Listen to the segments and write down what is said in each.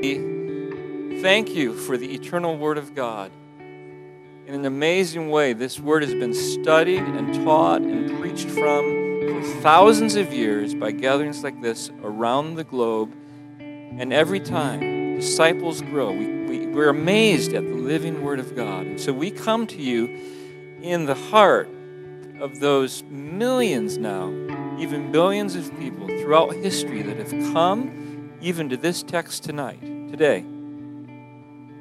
Thank you for the eternal Word of God. In an amazing way, this Word has been studied and taught and preached from for thousands of years by gatherings like this around the globe. And every time disciples grow, we, we, we're amazed at the living Word of God. And so we come to you in the heart of those millions now, even billions of people throughout history that have come even to this text tonight, today,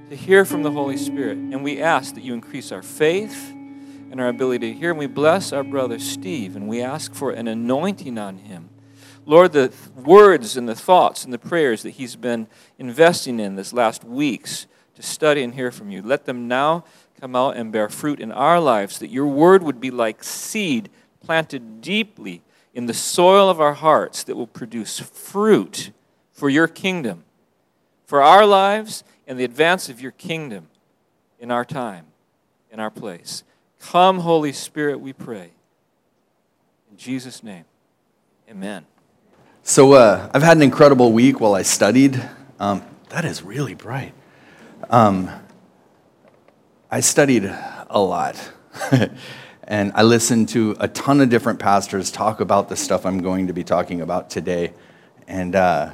to hear from the Holy Spirit. And we ask that you increase our faith and our ability to hear. And we bless our brother Steve, and we ask for an anointing on him. Lord, the words and the thoughts and the prayers that he's been investing in this last weeks to study and hear from you, let them now come out and bear fruit in our lives, that your word would be like seed planted deeply in the soil of our hearts that will produce fruit for your kingdom, for our lives, and the advance of your kingdom in our time, in our place. Come, Holy Spirit, we pray. In Jesus' name, amen. So, uh, I've had an incredible week while I studied. Um, that is really bright. Um, I studied a lot. and I listened to a ton of different pastors talk about the stuff I'm going to be talking about today. And uh,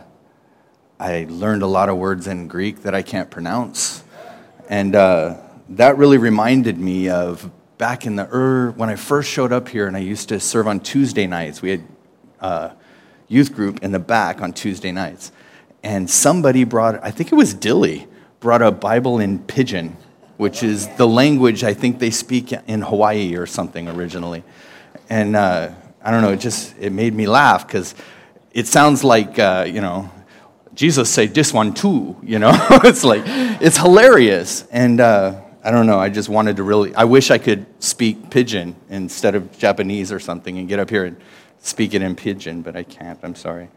I learned a lot of words in Greek that I can't pronounce. And uh, that really reminded me of back in the er, when I first showed up here and I used to serve on Tuesday nights. We had uh, youth group in the back on Tuesday nights. And somebody brought, I think it was Dilly, brought a Bible in pidgin which is the language I think they speak in Hawaii or something originally. And uh, I don't know, it just it made me laugh because it sounds like uh, you know Jesus say this one too. You know, it's like it's hilarious. And uh, I don't know, I just wanted to really. I wish I could speak pidgin instead of Japanese or something and get up here and speak it in pidgin, but I can't. I'm sorry.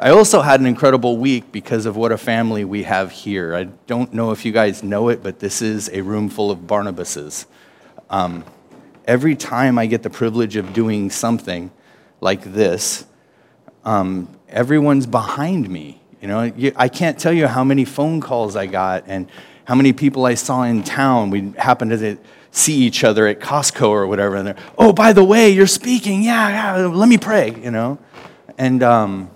I also had an incredible week because of what a family we have here. I don't know if you guys know it, but this is a room full of Barnabases. Um, every time I get the privilege of doing something like this, um, everyone's behind me. You know, I can't tell you how many phone calls I got and how many people I saw in town. We happened to see each other at Costco or whatever, and they're, oh, by the way, you're speaking. Yeah, yeah let me pray, you know. And um,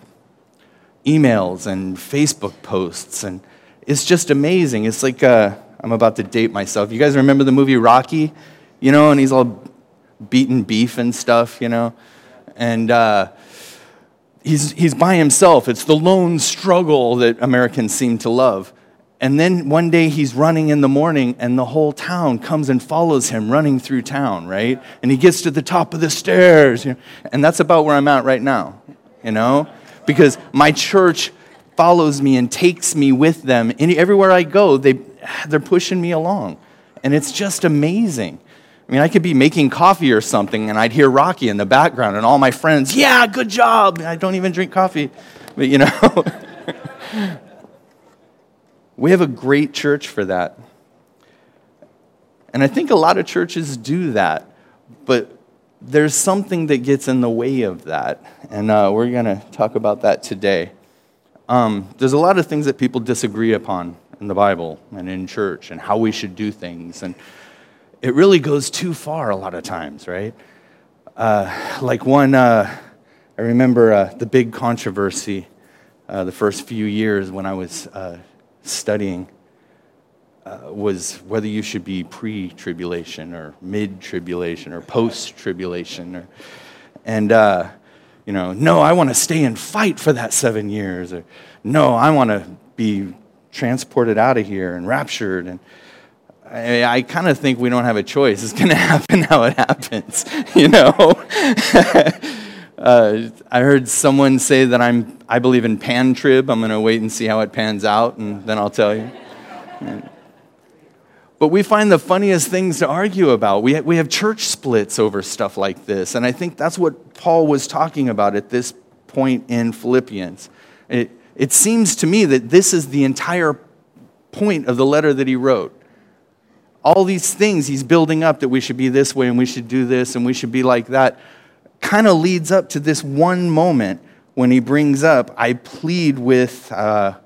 emails and Facebook posts, and it's just amazing. It's like uh, I'm about to date myself. You guys remember the movie Rocky? You know, and he's all beating beef and stuff, you know? And uh, he's, he's by himself. It's the lone struggle that Americans seem to love. And then one day he's running in the morning, and the whole town comes and follows him running through town, right? And he gets to the top of the stairs. You know? And that's about where I'm at right now, you know? because my church follows me and takes me with them. And everywhere I go, they, they're pushing me along. And it's just amazing. I mean, I could be making coffee or something, and I'd hear Rocky in the background, and all my friends, yeah, good job. I don't even drink coffee. But, you know, we have a great church for that. And I think a lot of churches do that. But there's something that gets in the way of that, and uh, we're going to talk about that today. Um, there's a lot of things that people disagree upon in the Bible and in church and how we should do things, and it really goes too far a lot of times, right? Uh, like one, uh, I remember uh, the big controversy uh, the first few years when I was uh, studying uh, was whether you should be pre tribulation or mid tribulation or post tribulation. And, you know, no, I want to stay and fight for that seven years. Or, no, I want to be transported out of here and raptured. And I, I kind of think we don't have a choice. It's going to happen how it happens, you know? uh, I heard someone say that I'm, I believe in pan trib. I'm going to wait and see how it pans out, and then I'll tell you. But we find the funniest things to argue about. We, we have church splits over stuff like this. And I think that's what Paul was talking about at this point in Philippians. It, it seems to me that this is the entire point of the letter that he wrote. All these things he's building up that we should be this way and we should do this and we should be like that kind of leads up to this one moment when he brings up, I plead with, uh,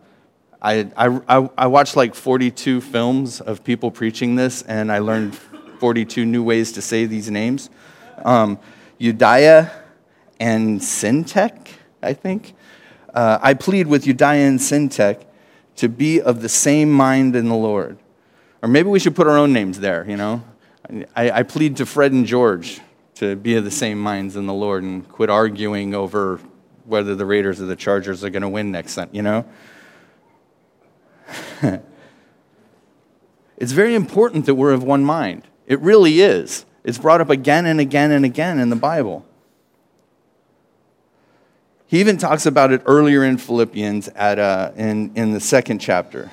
I, I, I watched like 42 films of people preaching this, and I learned 42 new ways to say these names. Um, Euodia and Syntyche, I think. Uh, I plead with Euodia and Syntyche to be of the same mind in the Lord. Or maybe we should put our own names there, you know? I, I plead to Fred and George to be of the same minds in the Lord and quit arguing over whether the Raiders or the Chargers are going to win next, time, you know? it's very important that we're of one mind. It really is. It's brought up again and again and again in the Bible. He even talks about it earlier in Philippians at, uh, in, in the second chapter.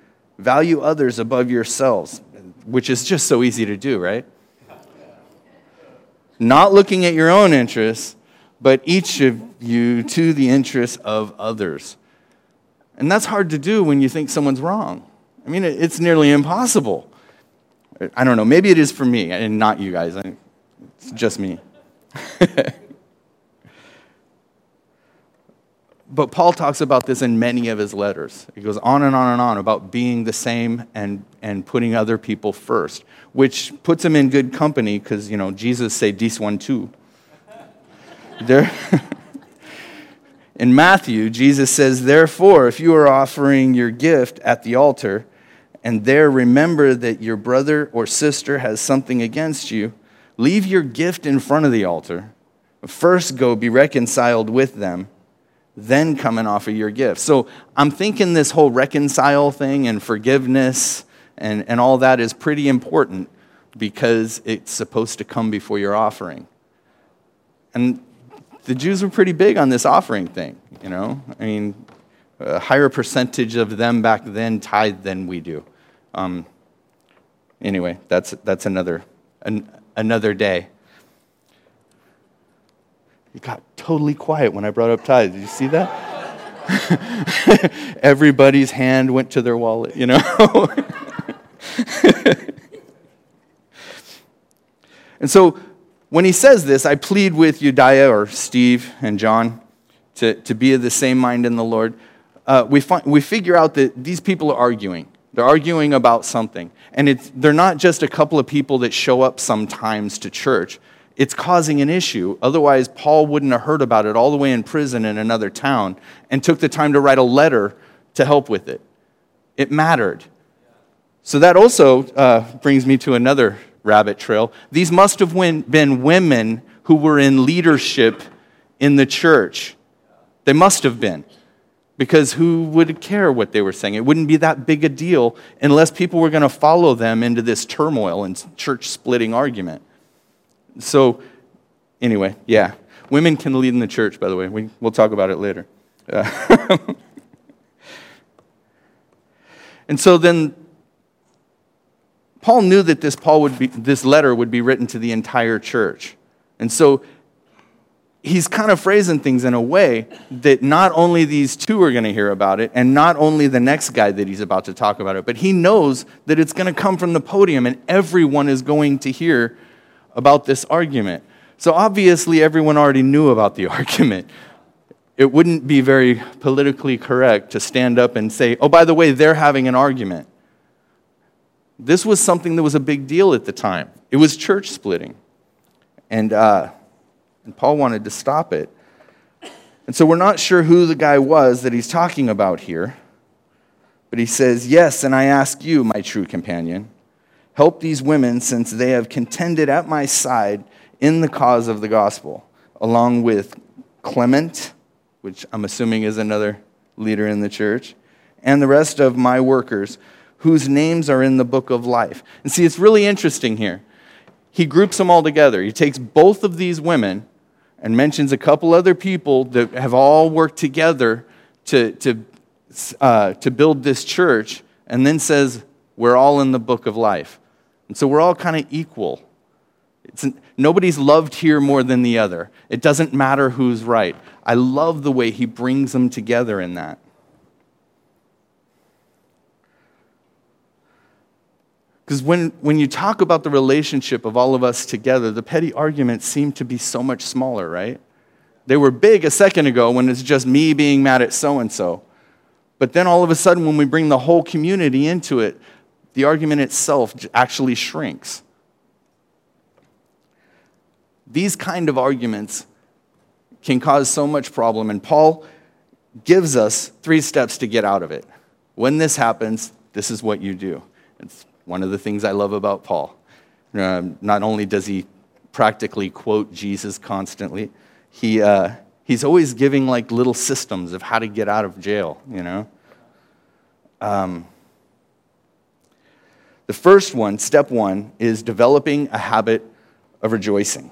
value others above yourselves, which is just so easy to do, right? Not looking at your own interests, but each of you to the interests of others. And that's hard to do when you think someone's wrong. I mean, it's nearly impossible. I don't know, maybe it is for me and not you guys. It's just me. but Paul talks about this in many of his letters. He goes on and on and on about being the same and, and putting other people first, which puts him in good company because, you know, Jesus said this one too. There, in Matthew, Jesus says, Therefore, if you are offering your gift at the altar, and there remember that your brother or sister has something against you, leave your gift in front of the altar. First, go be reconciled with them then come and offer your gift. So I'm thinking this whole reconcile thing and forgiveness and, and all that is pretty important because it's supposed to come before your offering. And the Jews were pretty big on this offering thing, you know? I mean, a higher percentage of them back then tithe than we do. Um, anyway, that's, that's another, an, another day. It got totally quiet when I brought up tithes. Did you see that? Everybody's hand went to their wallet, you know? and so when he says this, I plead with Euodia or Steve and John to, to be of the same mind in the Lord. Uh, we, find, we figure out that these people are arguing. They're arguing about something. And it's, they're not just a couple of people that show up sometimes to church it's causing an issue. Otherwise, Paul wouldn't have heard about it all the way in prison in another town and took the time to write a letter to help with it. It mattered. So that also uh, brings me to another rabbit trail. These must have been women who were in leadership in the church. They must have been. Because who would care what they were saying? It wouldn't be that big a deal unless people were going to follow them into this turmoil and church splitting argument. So, anyway, yeah. Women can lead in the church, by the way. We, we'll talk about it later. Uh, and so then Paul knew that this, Paul would be, this letter would be written to the entire church. And so he's kind of phrasing things in a way that not only these two are going to hear about it, and not only the next guy that he's about to talk about it, but he knows that it's going to come from the podium and everyone is going to hear about this argument. So obviously, everyone already knew about the argument. It wouldn't be very politically correct to stand up and say, oh, by the way, they're having an argument. This was something that was a big deal at the time. It was church splitting. And, uh, and Paul wanted to stop it. And so we're not sure who the guy was that he's talking about here. But he says, Yes, and I ask you, my true companion, Help these women since they have contended at my side in the cause of the gospel, along with Clement, which I'm assuming is another leader in the church, and the rest of my workers whose names are in the book of life. And see, it's really interesting here. He groups them all together. He takes both of these women and mentions a couple other people that have all worked together to, to uh, to build this church and then says, We're all in the book of life. And so we're all kind of equal. Nobody's loved here more than the other. It doesn't matter who's right. I love the way he brings them together in that. Because when, when you talk about the relationship of all of us together, the petty arguments seem to be so much smaller, right? They were big a second ago when it's just me being mad at so and so. But then all of a sudden, when we bring the whole community into it, the argument itself actually shrinks. These kind of arguments can cause so much problem, and Paul gives us three steps to get out of it. When this happens, this is what you do. It's one of the things I love about Paul. Um, not only does he practically quote Jesus constantly, he, uh, he's always giving like little systems of how to get out of jail, you know? Um, the first one, step one, is developing a habit of rejoicing.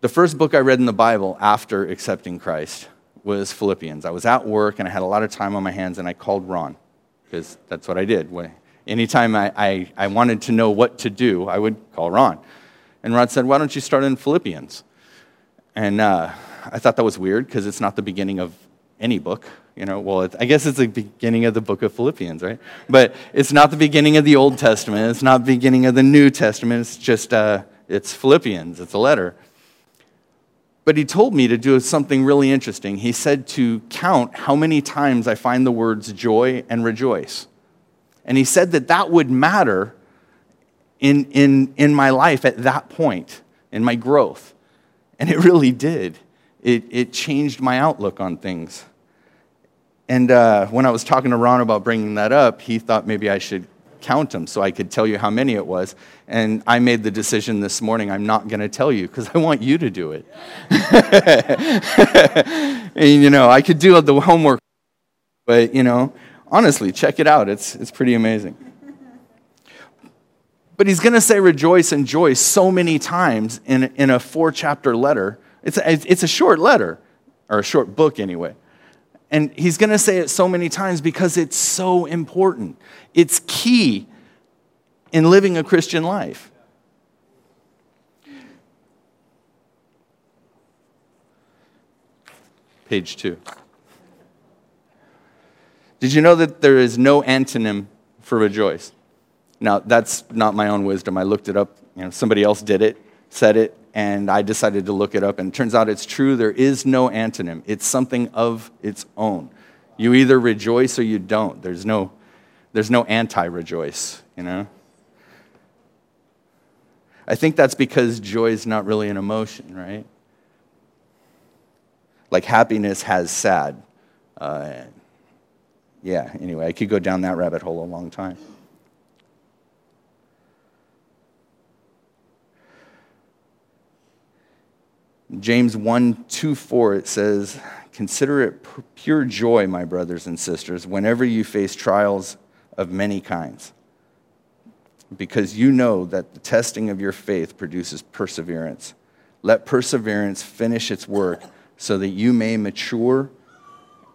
The first book I read in the Bible after accepting Christ was Philippians. I was at work and I had a lot of time on my hands, and I called Ron because that's what I did. Anytime I, I, I, wanted to know what to do, I would call Ron. And Ron said, Why don't you start in Philippians? And uh, I thought that was weird because it's not the beginning of any book. You know, well, I guess it's the beginning of the book of Philippians, right? But it's not the beginning of the Old Testament. It's not the beginning of the New Testament. It's just, uh, it's Philippians. It's a letter. But he told me to do something really interesting. He said to count how many times I find the words joy and rejoice. And he said that that would matter in, in, in my life at that point, in my growth. And it really did. It, it changed my outlook on things. And uh, when I was talking to Ron about bringing that up, he thought maybe I should count them so I could tell you how many it was. And I made the decision this morning I'm not going to tell you because I want you to do it. and, you know, I could do the homework, but, you know, honestly, check it out. It's, it's pretty amazing. But he's going to say rejoice and joy so many times in, in a four chapter letter. It's a, it's a short letter, or a short book anyway. And he's going to say it so many times because it's so important. It's key in living a Christian life. Page two. Did you know that there is no antonym for rejoice? Now, that's not my own wisdom. I looked it up. You know, somebody else did it, said it, and I decided to look it up. And it turns out it's true. There is no antonym, it's something of its own. You either rejoice or you don't. There's no, there's no anti rejoice, you know? I think that's because joy is not really an emotion, right? Like happiness has sad. Uh, yeah, anyway, I could go down that rabbit hole a long time. James 1 2 4, it says, Consider it pure joy, my brothers and sisters, whenever you face trials of many kinds, because you know that the testing of your faith produces perseverance. Let perseverance finish its work so that you may mature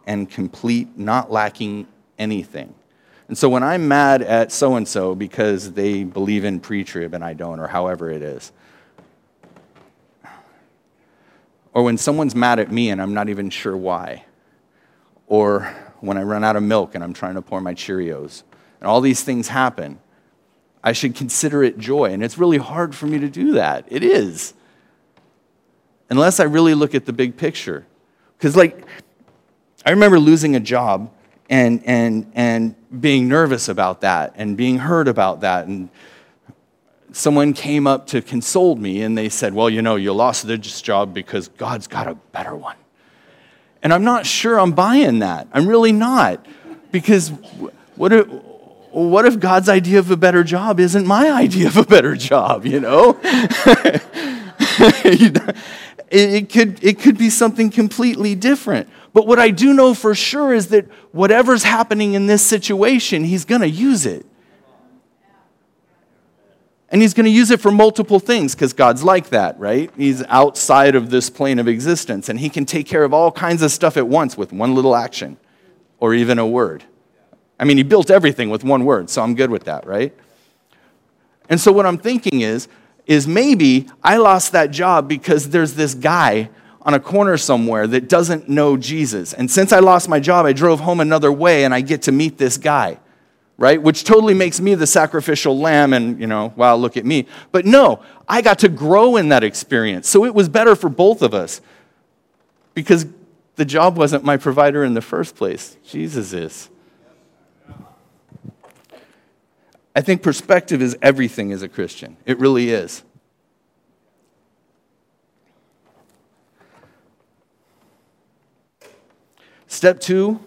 and complete, not lacking anything. And so when I'm mad at so and so because they believe in pre trib and I don't, or however it is, Or when someone's mad at me and I'm not even sure why. Or when I run out of milk and I'm trying to pour my Cheerios. And all these things happen. I should consider it joy. And it's really hard for me to do that. It is. Unless I really look at the big picture. Because, like, I remember losing a job and, and, and being nervous about that and being hurt about that and someone came up to console me and they said, Well, you know, you lost this job because God's got a better one. And I'm not sure I'm buying that. I'm really not. Because what if, what if God's idea of a better job isn't my idea of a better job, you know? it, could, it could be something completely different. But what I do know for sure is that whatever's happening in this situation, He's going to use it. And he's going to use it for multiple things because God's like that, right? He's outside of this plane of existence and he can take care of all kinds of stuff at once with one little action or even a word. I mean, he built everything with one word, so I'm good with that, right? And so what I'm thinking is is maybe I lost that job because there's this guy on a corner somewhere that doesn't know Jesus. And since I lost my job, I drove home another way and I get to meet this guy right? Which totally makes me the sacrificial lamb and, you know, wow, look at me. But no, I got to grow in that experience. So it was better for both of us because the job wasn't my provider in the first place. Jesus is. I think perspective is everything as a Christian. It really is. Step two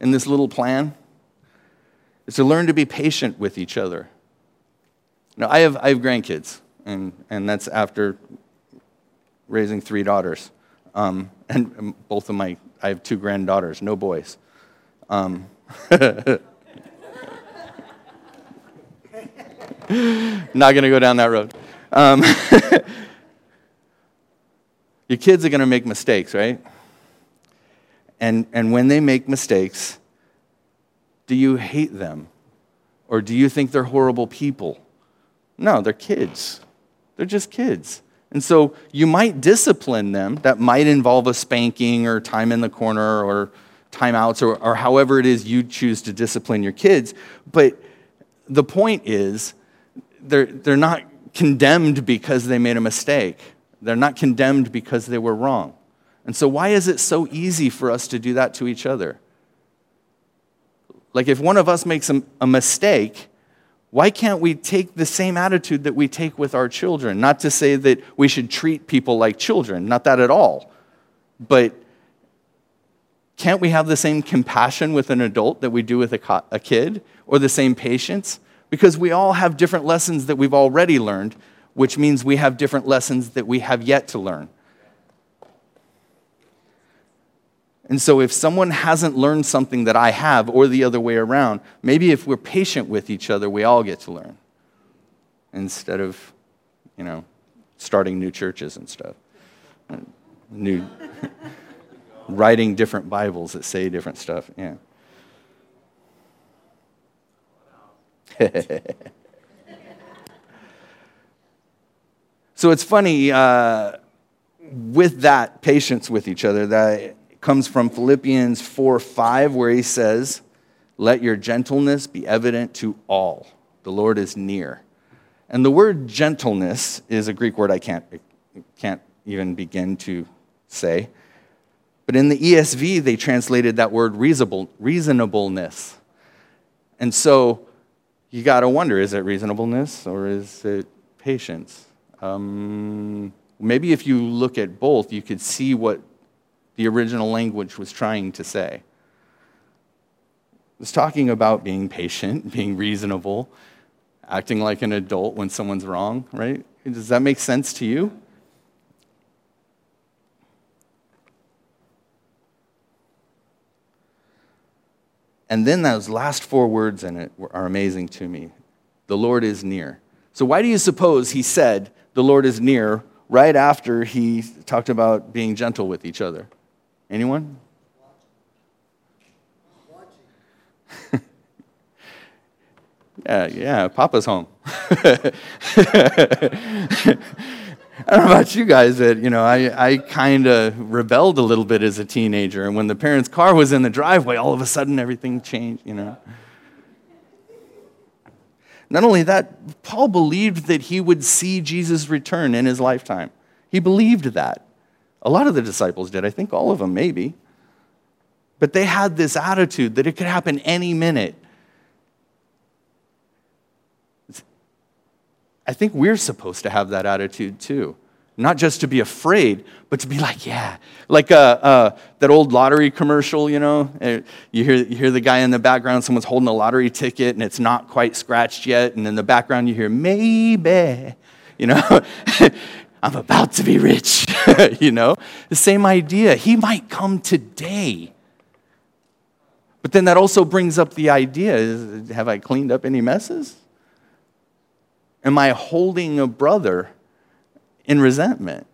in this little plan is to learn to be patient with each other. Now, I have, I have grandkids, and, and that's after raising three daughters. Um, and both of my, I have two granddaughters, no boys. Um, not going to go down that road. Um, your kids are going to make mistakes, right? And, and when they make mistakes, do you hate them? Or do you think they're horrible people? No, they're kids. They're just kids. And so you might discipline them. That might involve a spanking or time in the corner or timeouts or, or however it is you choose to discipline your kids. But the point is, they're, they're not condemned because they made a mistake. They're not condemned because they were wrong. And so, why is it so easy for us to do that to each other? Like, if one of us makes a, a mistake, why can't we take the same attitude that we take with our children? Not to say that we should treat people like children, not that at all. But can't we have the same compassion with an adult that we do with a, a kid or the same patience? Because we all have different lessons that we've already learned, which means we have different lessons that we have yet to learn. And so, if someone hasn't learned something that I have, or the other way around, maybe if we're patient with each other, we all get to learn instead of, you know, starting new churches and stuff. New, writing different Bibles that say different stuff. Yeah. so it's funny uh, with that patience with each other that comes from Philippians 4 5, where he says, Let your gentleness be evident to all. The Lord is near. And the word gentleness is a Greek word I can't, can't even begin to say. But in the ESV, they translated that word reasonable, reasonableness. And so you got to wonder is it reasonableness or is it patience? Um, maybe if you look at both, you could see what the original language was trying to say. It was talking about being patient, being reasonable, acting like an adult when someone's wrong, right? Does that make sense to you? And then those last four words in it are amazing to me. The Lord is near. So, why do you suppose he said, The Lord is near, right after he talked about being gentle with each other? Anyone? yeah, yeah, Papa's home. I don't know about you guys, but you know, I, I kind of rebelled a little bit as a teenager, and when the parents' car was in the driveway, all of a sudden everything changed. You know. Not only that, Paul believed that he would see Jesus return in his lifetime. He believed that. A lot of the disciples did. I think all of them, maybe. But they had this attitude that it could happen any minute. I think we're supposed to have that attitude too. Not just to be afraid, but to be like, yeah. Like uh, uh, that old lottery commercial, you know? Uh, you hear, you hear the guy in the background, someone's holding a lottery ticket and it's not quite scratched yet. And in the background, you hear, maybe. You know? I'm about to be rich. you know? The same idea. He might come today. But then that also brings up the idea is, have I cleaned up any messes? Am I holding a brother in resentment?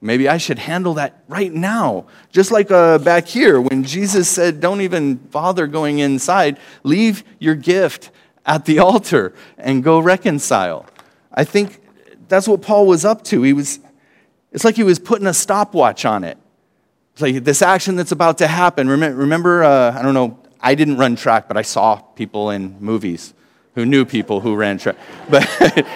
Maybe I should handle that right now. Just like uh, back here when Jesus said, Don't even bother going inside, leave your gift at the altar and go reconcile. I think that's what Paul was up to. He was, it's like he was putting a stopwatch on it. It's like this action that's about to happen. Remember, uh, I don't know, I didn't run track, but I saw people in movies who knew people who ran track. But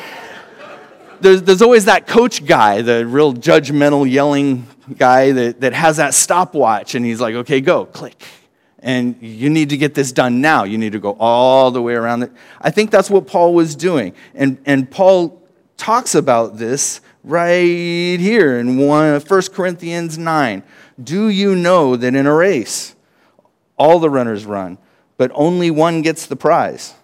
there's, there's always that coach guy, the real judgmental, yelling guy that, that has that stopwatch, and he's like, okay, go, click. And you need to get this done now. You need to go all the way around it. I think that's what Paul was doing. And, and Paul talks about this right here in 1 Corinthians 9. Do you know that in a race, all the runners run, but only one gets the prize?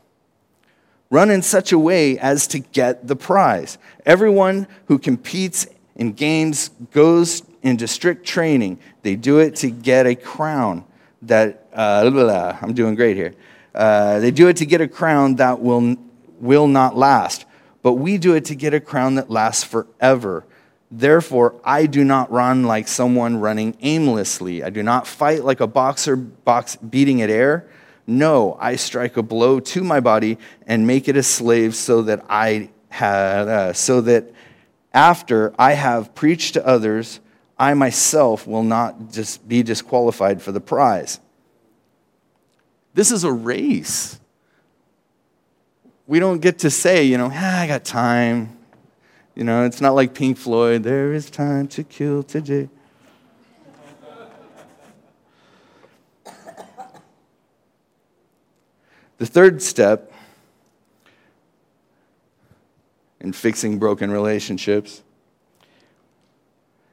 Run in such a way as to get the prize. Everyone who competes in games goes into strict training. They do it to get a crown that, uh, blah, blah, I'm doing great here. Uh, they do it to get a crown that will, will not last, but we do it to get a crown that lasts forever. Therefore, I do not run like someone running aimlessly. I do not fight like a boxer box beating at air. No, I strike a blow to my body and make it a slave so that I had, uh, so that after I have preached to others, I myself will not just be disqualified for the prize. This is a race. We don't get to say, you know, ah, I got time. You know, it's not like Pink Floyd, there is time to kill today. The third step in fixing broken relationships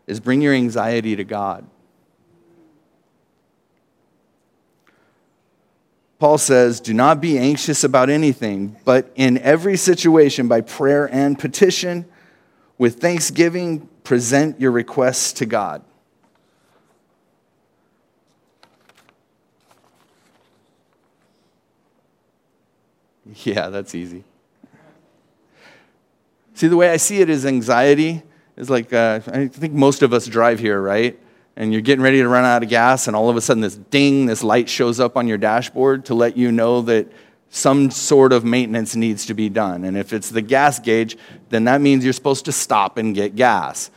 is bring your anxiety to God. Paul says, Do not be anxious about anything, but in every situation, by prayer and petition, with thanksgiving, present your requests to God. Yeah, that's easy. See, the way I see it is anxiety is like, uh, I think most of us drive here, right? And you're getting ready to run out of gas, and all of a sudden, this ding, this light shows up on your dashboard to let you know that some sort of maintenance needs to be done. And if it's the gas gauge, then that means you're supposed to stop and get gas.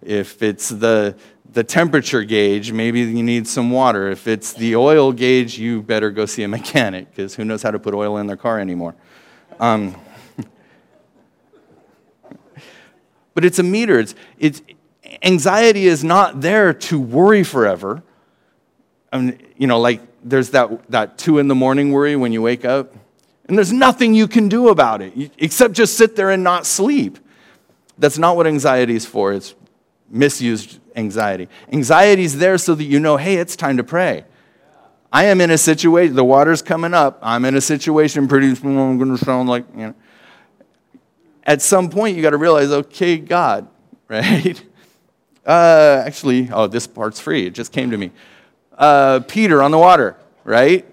If it's the, the temperature gauge, maybe you need some water. If it's the oil gauge, you better go see a mechanic because who knows how to put oil in their car anymore. Um, but it's a meter. It's, it's, anxiety is not there to worry forever. I mean, you know, like there's that, that two in the morning worry when you wake up, and there's nothing you can do about it except just sit there and not sleep. That's not what anxiety is for. It's misused anxiety. Anxiety is there so that you know, hey, it's time to pray. I am in a situation, the water's coming up. I'm in a situation pretty soon, I'm going to sound like, you know. At some point, you got to realize, okay, God, right? Uh, actually, oh, this part's free. It just came to me. Uh, Peter on the water, right?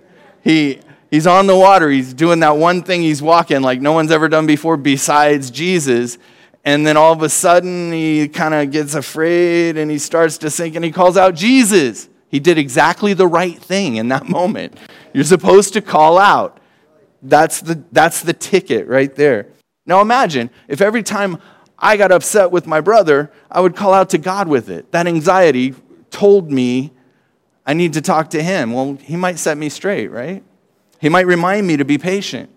He, he's on the water. He's doing that one thing he's walking like no one's ever done before besides Jesus and then all of a sudden he kind of gets afraid and he starts to sink and he calls out Jesus. He did exactly the right thing in that moment. You're supposed to call out. That's the, that's the ticket right there. Now imagine if every time I got upset with my brother, I would call out to God with it. That anxiety told me I need to talk to him. Well, he might set me straight, right? He might remind me to be patient.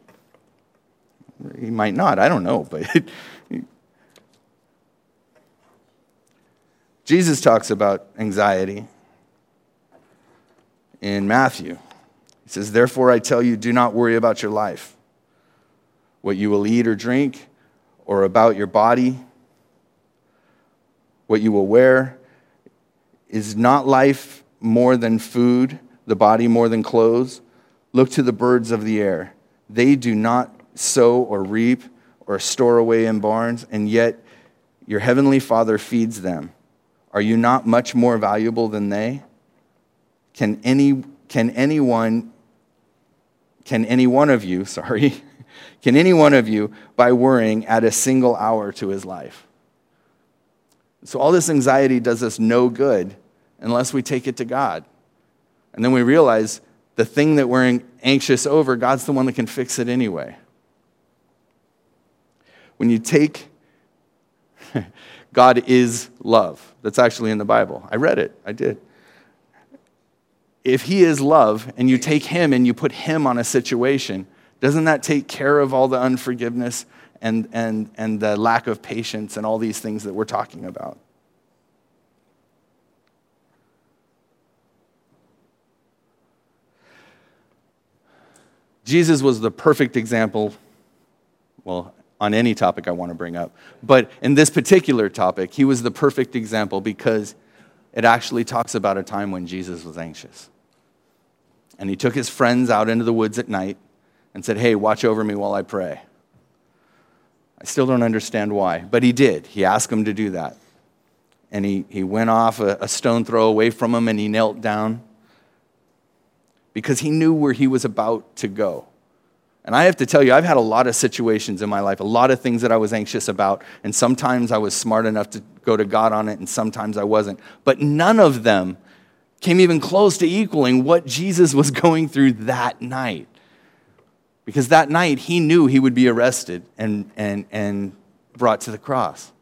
He might not, I don't know, but Jesus talks about anxiety in Matthew. He says, Therefore, I tell you, do not worry about your life, what you will eat or drink, or about your body, what you will wear. Is not life more than food, the body more than clothes? Look to the birds of the air. They do not sow or reap or store away in barns, and yet your heavenly Father feeds them. Are you not much more valuable than they? Can any can anyone can any one of you, sorry, Can any one of you, by worrying, add a single hour to his life? So, all this anxiety does us no good unless we take it to God. And then we realize the thing that we're anxious over, God's the one that can fix it anyway. When you take, God is love. That's actually in the Bible. I read it, I did. If He is love and you take Him and you put Him on a situation, doesn't that take care of all the unforgiveness and, and, and the lack of patience and all these things that we're talking about? Jesus was the perfect example, well, on any topic I want to bring up. But in this particular topic, he was the perfect example because it actually talks about a time when Jesus was anxious. And he took his friends out into the woods at night and said, Hey, watch over me while I pray. I still don't understand why, but he did. He asked him to do that. And he, he went off a, a stone throw away from him and he knelt down because he knew where he was about to go. And I have to tell you, I've had a lot of situations in my life, a lot of things that I was anxious about, and sometimes I was smart enough to go to God on it, and sometimes I wasn't. But none of them came even close to equaling what Jesus was going through that night. Because that night, he knew he would be arrested and, and, and brought to the cross.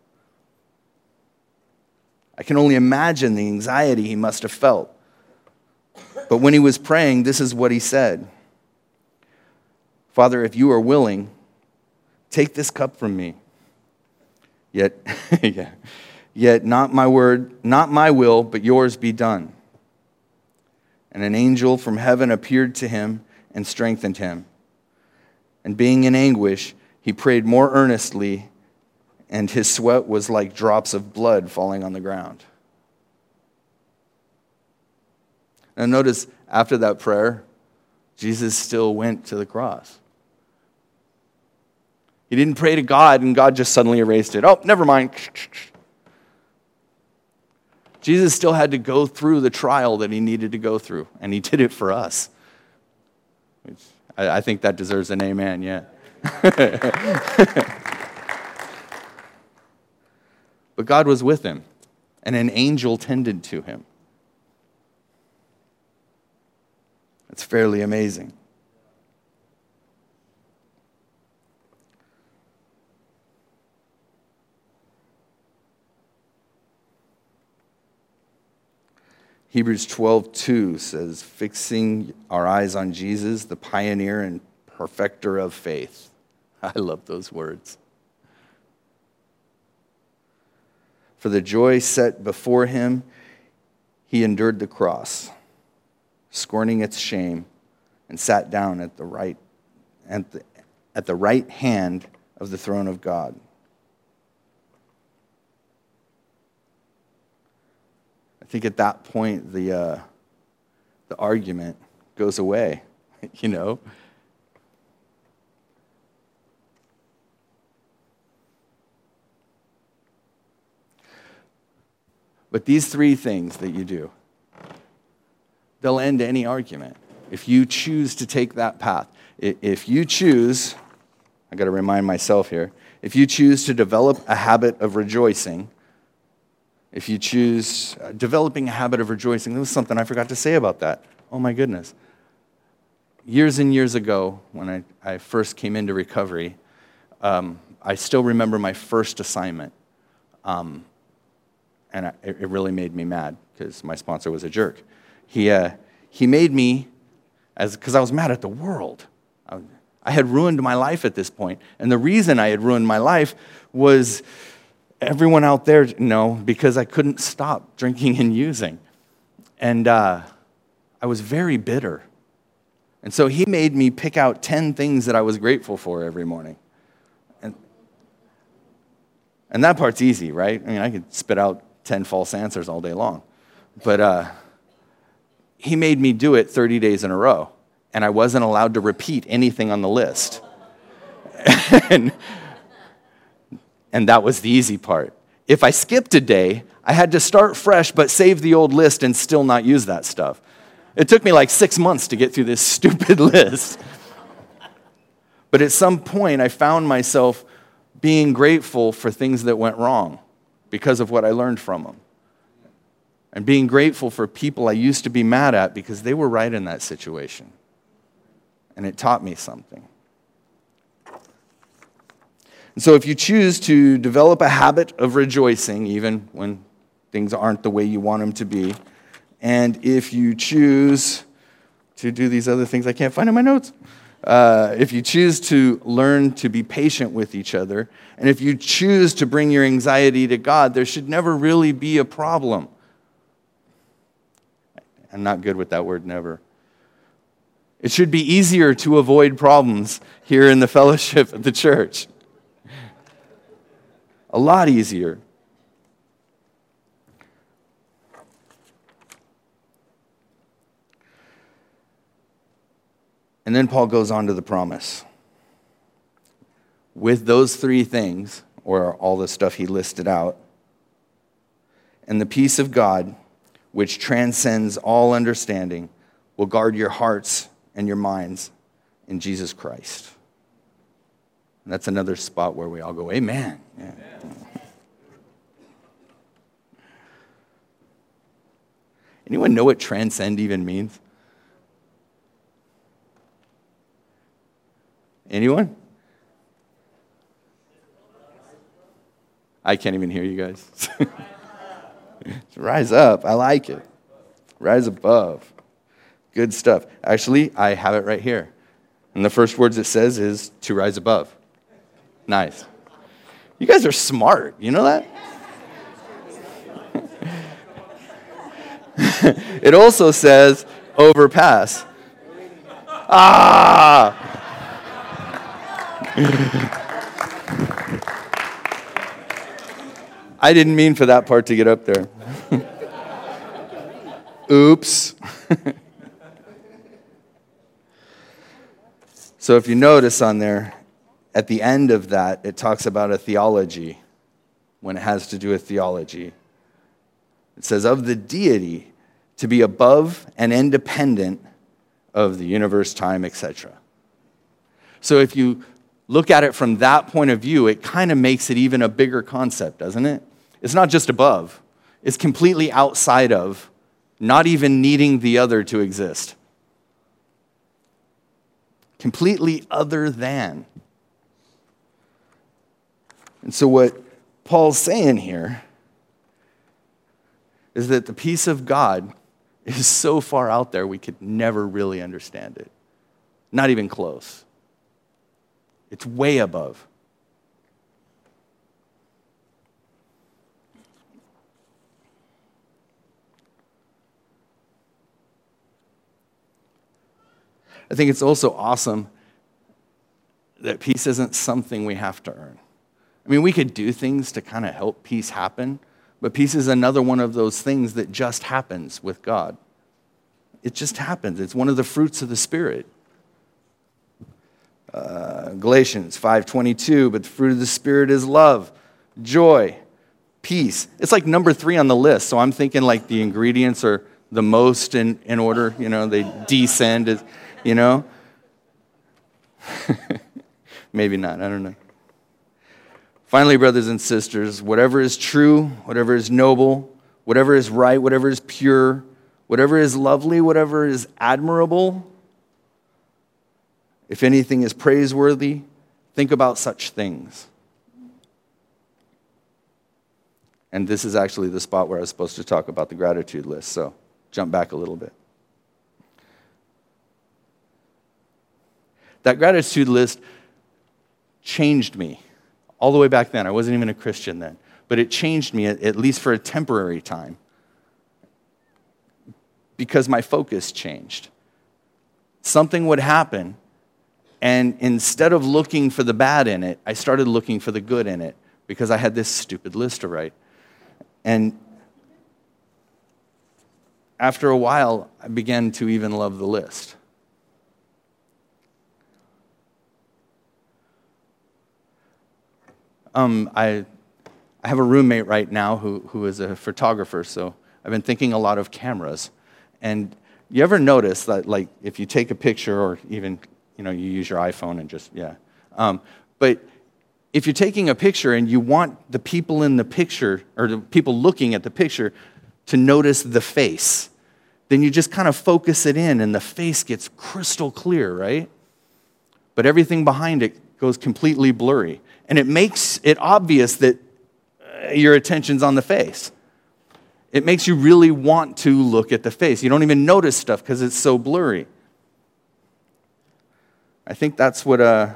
I can only imagine the anxiety he must have felt. But when he was praying, this is what he said Father, if you are willing, take this cup from me. Yet, yeah, yet not my word, not my will, but yours be done. And an angel from heaven appeared to him and strengthened him. And being in anguish, he prayed more earnestly, and his sweat was like drops of blood falling on the ground. And notice after that prayer, Jesus still went to the cross. He didn't pray to God and God just suddenly erased it. Oh, never mind. Jesus still had to go through the trial that he needed to go through, and he did it for us. Which I, I think that deserves an amen, yeah. but God was with him, and an angel tended to him. It's fairly amazing. Hebrews 12:2 says, "Fixing our eyes on Jesus, the pioneer and perfecter of faith." I love those words. For the joy set before him, he endured the cross scorning its shame, and sat down at the right, at the, at the right hand of the throne of God. Think at that point, the, uh, the argument goes away, you know? But these three things that you do they'll end any argument if you choose to take that path. If you choose, I got to remind myself here, if you choose to develop a habit of rejoicing, if you choose uh, developing a habit of rejoicing, there was something I forgot to say about that. Oh my goodness. Years and years ago, when I, I first came into recovery, um, I still remember my first assignment. Um, and I, it really made me mad because my sponsor was a jerk he, uh, he made me, because I was mad at the world. I, I had ruined my life at this point. And the reason I had ruined my life was everyone out there know because I couldn't stop drinking and using. And uh, I was very bitter. And so he made me pick out 10 things that I was grateful for every morning. And, and that part's easy, right? I mean, I could spit out 10 false answers all day long. But uh, he made me do it 30 days in a row, and I wasn't allowed to repeat anything on the list. and, and that was the easy part. If I skipped a day, I had to start fresh but save the old list and still not use that stuff. It took me like six months to get through this stupid list. But at some point, I found myself being grateful for things that went wrong because of what I learned from them. And being grateful for people I used to be mad at because they were right in that situation. And it taught me something. And so, if you choose to develop a habit of rejoicing, even when things aren't the way you want them to be, and if you choose to do these other things I can't find in my notes, uh, if you choose to learn to be patient with each other, and if you choose to bring your anxiety to God, there should never really be a problem. I'm not good with that word, never. It should be easier to avoid problems here in the fellowship of the church. A lot easier. And then Paul goes on to the promise. With those three things, or all the stuff he listed out, and the peace of God, which transcends all understanding, will guard your hearts and your minds in Jesus Christ. And that's another spot where we all go, Amen. Yeah. Anyone know what transcend even means? Anyone? I can't even hear you guys. Rise up. I like it. Rise above. Good stuff. Actually, I have it right here. And the first words it says is to rise above. Nice. You guys are smart. You know that? it also says overpass. Ah! I didn't mean for that part to get up there. Oops. so if you notice on there, at the end of that, it talks about a theology when it has to do with theology. It says, of the deity to be above and independent of the universe, time, etc. So if you look at it from that point of view, it kind of makes it even a bigger concept, doesn't it? It's not just above, it's completely outside of, not even needing the other to exist. Completely other than. And so, what Paul's saying here is that the peace of God is so far out there we could never really understand it. Not even close. It's way above. I think it's also awesome that peace isn't something we have to earn. I mean, we could do things to kind of help peace happen, but peace is another one of those things that just happens with God. It just happens. It's one of the fruits of the Spirit. Uh, Galatians 5:22, but the fruit of the spirit is love, joy, peace. It's like number 3 on the list. So I'm thinking like the ingredients are the most in, in order, you know, they descend you know. Maybe not, I don't know. Finally, brothers and sisters, whatever is true, whatever is noble, whatever is right, whatever is pure, whatever is lovely, whatever is admirable, if anything is praiseworthy, think about such things. And this is actually the spot where I was supposed to talk about the gratitude list, so jump back a little bit. That gratitude list changed me all the way back then. I wasn't even a Christian then, but it changed me, at least for a temporary time, because my focus changed. Something would happen and instead of looking for the bad in it, I started looking for the good in it because I had this stupid list to write. And after a while, I began to even love the list. Um, I, I have a roommate right now who, who is a photographer, so I've been thinking a lot of cameras. And you ever notice that, like, if you take a picture or even you know, you use your iPhone and just, yeah. Um, but if you're taking a picture and you want the people in the picture, or the people looking at the picture, to notice the face, then you just kind of focus it in and the face gets crystal clear, right? But everything behind it goes completely blurry. And it makes it obvious that uh, your attention's on the face. It makes you really want to look at the face. You don't even notice stuff because it's so blurry. I think that's what, uh,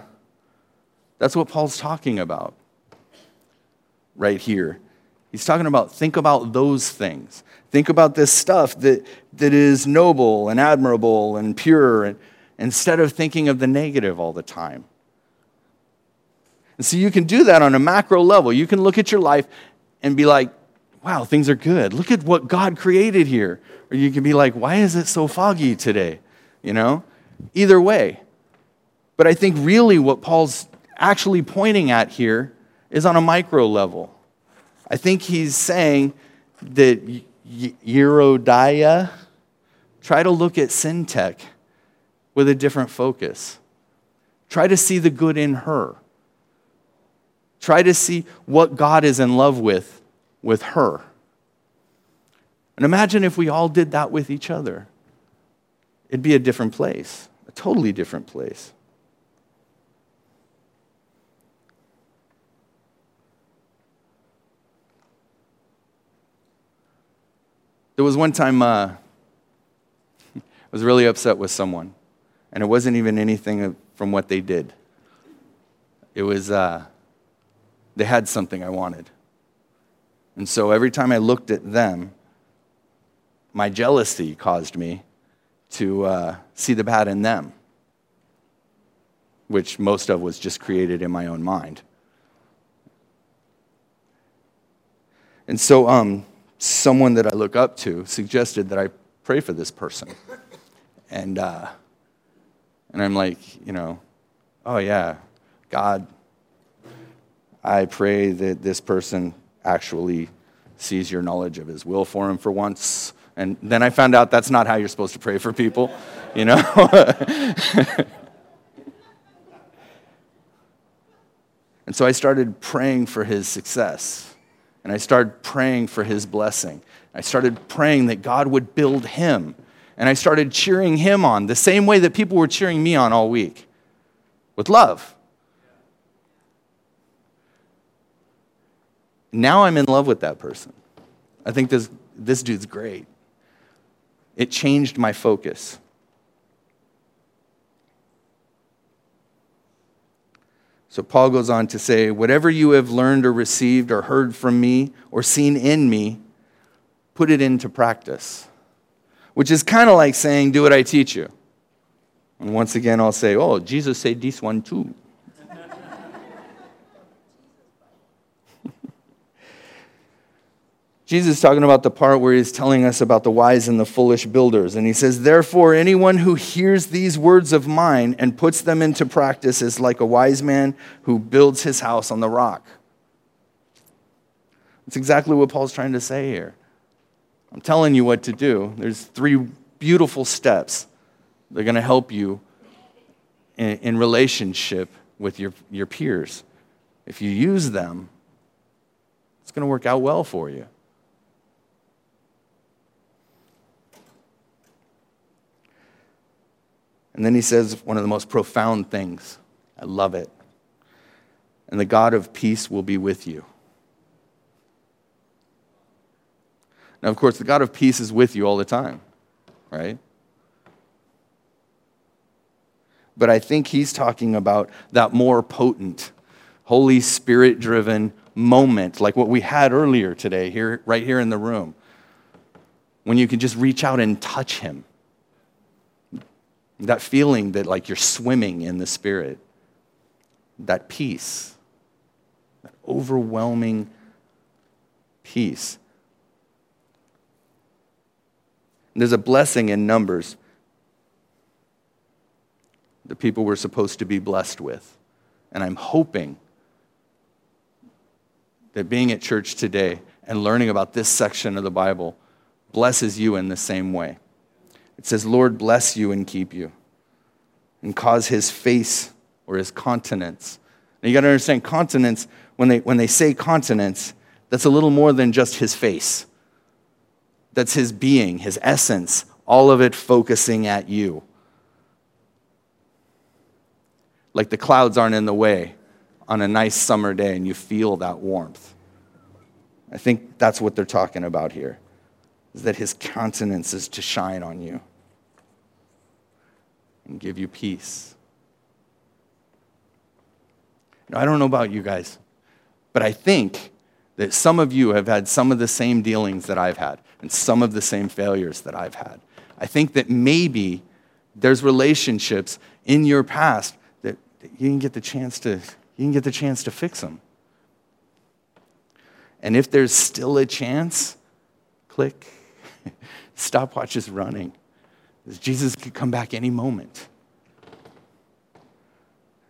that's what Paul's talking about right here. He's talking about think about those things. Think about this stuff that, that is noble and admirable and pure, and, instead of thinking of the negative all the time. And so you can do that on a macro level. You can look at your life and be like, wow, things are good. Look at what God created here. Or you can be like, why is it so foggy today? You know? Either way. But I think really what Paul's actually pointing at here is on a micro level. I think he's saying that Euodia, try to look at Syntyche with a different focus. Try to see the good in her. Try to see what God is in love with with her. And imagine if we all did that with each other. It'd be a different place, a totally different place. There was one time uh, I was really upset with someone, and it wasn't even anything from what they did. It was, uh, they had something I wanted. And so every time I looked at them, my jealousy caused me to uh, see the bad in them, which most of was just created in my own mind. And so, um, someone that I look up to suggested that I pray for this person. And, uh, and I'm like, you know, oh yeah, God, I pray that this person actually sees your knowledge of his will for him for once. And then I found out that's not how you're supposed to pray for people, you know? and so I started praying for his success. And I started praying for his blessing. I started praying that God would build him. And I started cheering him on the same way that people were cheering me on all week with love. Now I'm in love with that person. I think this, this dude's great. It changed my focus. So Paul goes on to say, Whatever you have learned or received or heard from me or seen in me, put it into practice. Which is kind of like saying, Do what I teach you. And once again, I'll say, Oh, Jesus said this one too. Jesus is talking about the part where he's telling us about the wise and the foolish builders. And he says, Therefore, anyone who hears these words of mine and puts them into practice is like a wise man who builds his house on the rock. That's exactly what Paul's trying to say here. I'm telling you what to do. There's three beautiful steps that are going to help you in, in relationship with your, your peers. If you use them, it's going to work out well for you. And then he says one of the most profound things. I love it. And the God of peace will be with you. Now, of course, the God of peace is with you all the time, right? But I think he's talking about that more potent, Holy Spirit driven moment, like what we had earlier today, here, right here in the room, when you can just reach out and touch him that feeling that like you're swimming in the Spirit. That peace. That overwhelming peace. There's a blessing in Numbers the people were supposed to be blessed with. And I'm hoping that being at church today and learning about this section of the Bible blesses you in the same way. It says, Lord bless you and keep you. and cause his face or his countenance. Now you got to understand continence, when they, when they say continence, that's a little more than just his face. That's his being, his essence, all of it focusing at you. Like the clouds aren't in the way on a nice summer day and you feel that warmth. I think that's what they're talking about here, is that his countenance is to shine on you and give you peace. Now, I don't know about you guys, but I think that some of you have had some of the same dealings that I've had and some of the same failures that I've had. I think that maybe there's relationships in your past that you can get the chance to you can get the chance to fix them. And if there's still a chance, click. Stopwatch is running. Jesus could come back any moment.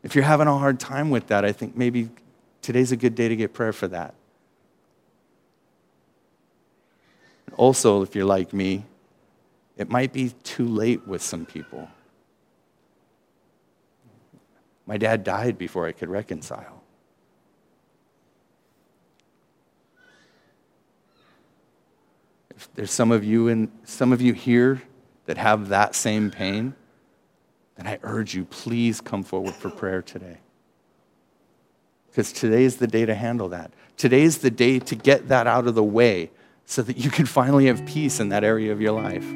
If you're having a hard time with that, I think maybe today's a good day to get prayer for that. Also, if you're like me, it might be too late with some people. My dad died before I could reconcile. If there's some of you and some of you here that have that same pain, then I urge you, please come forward for prayer today. Because today is the day to handle that. Today is the day to get that out of the way so that you can finally have peace in that area of your life.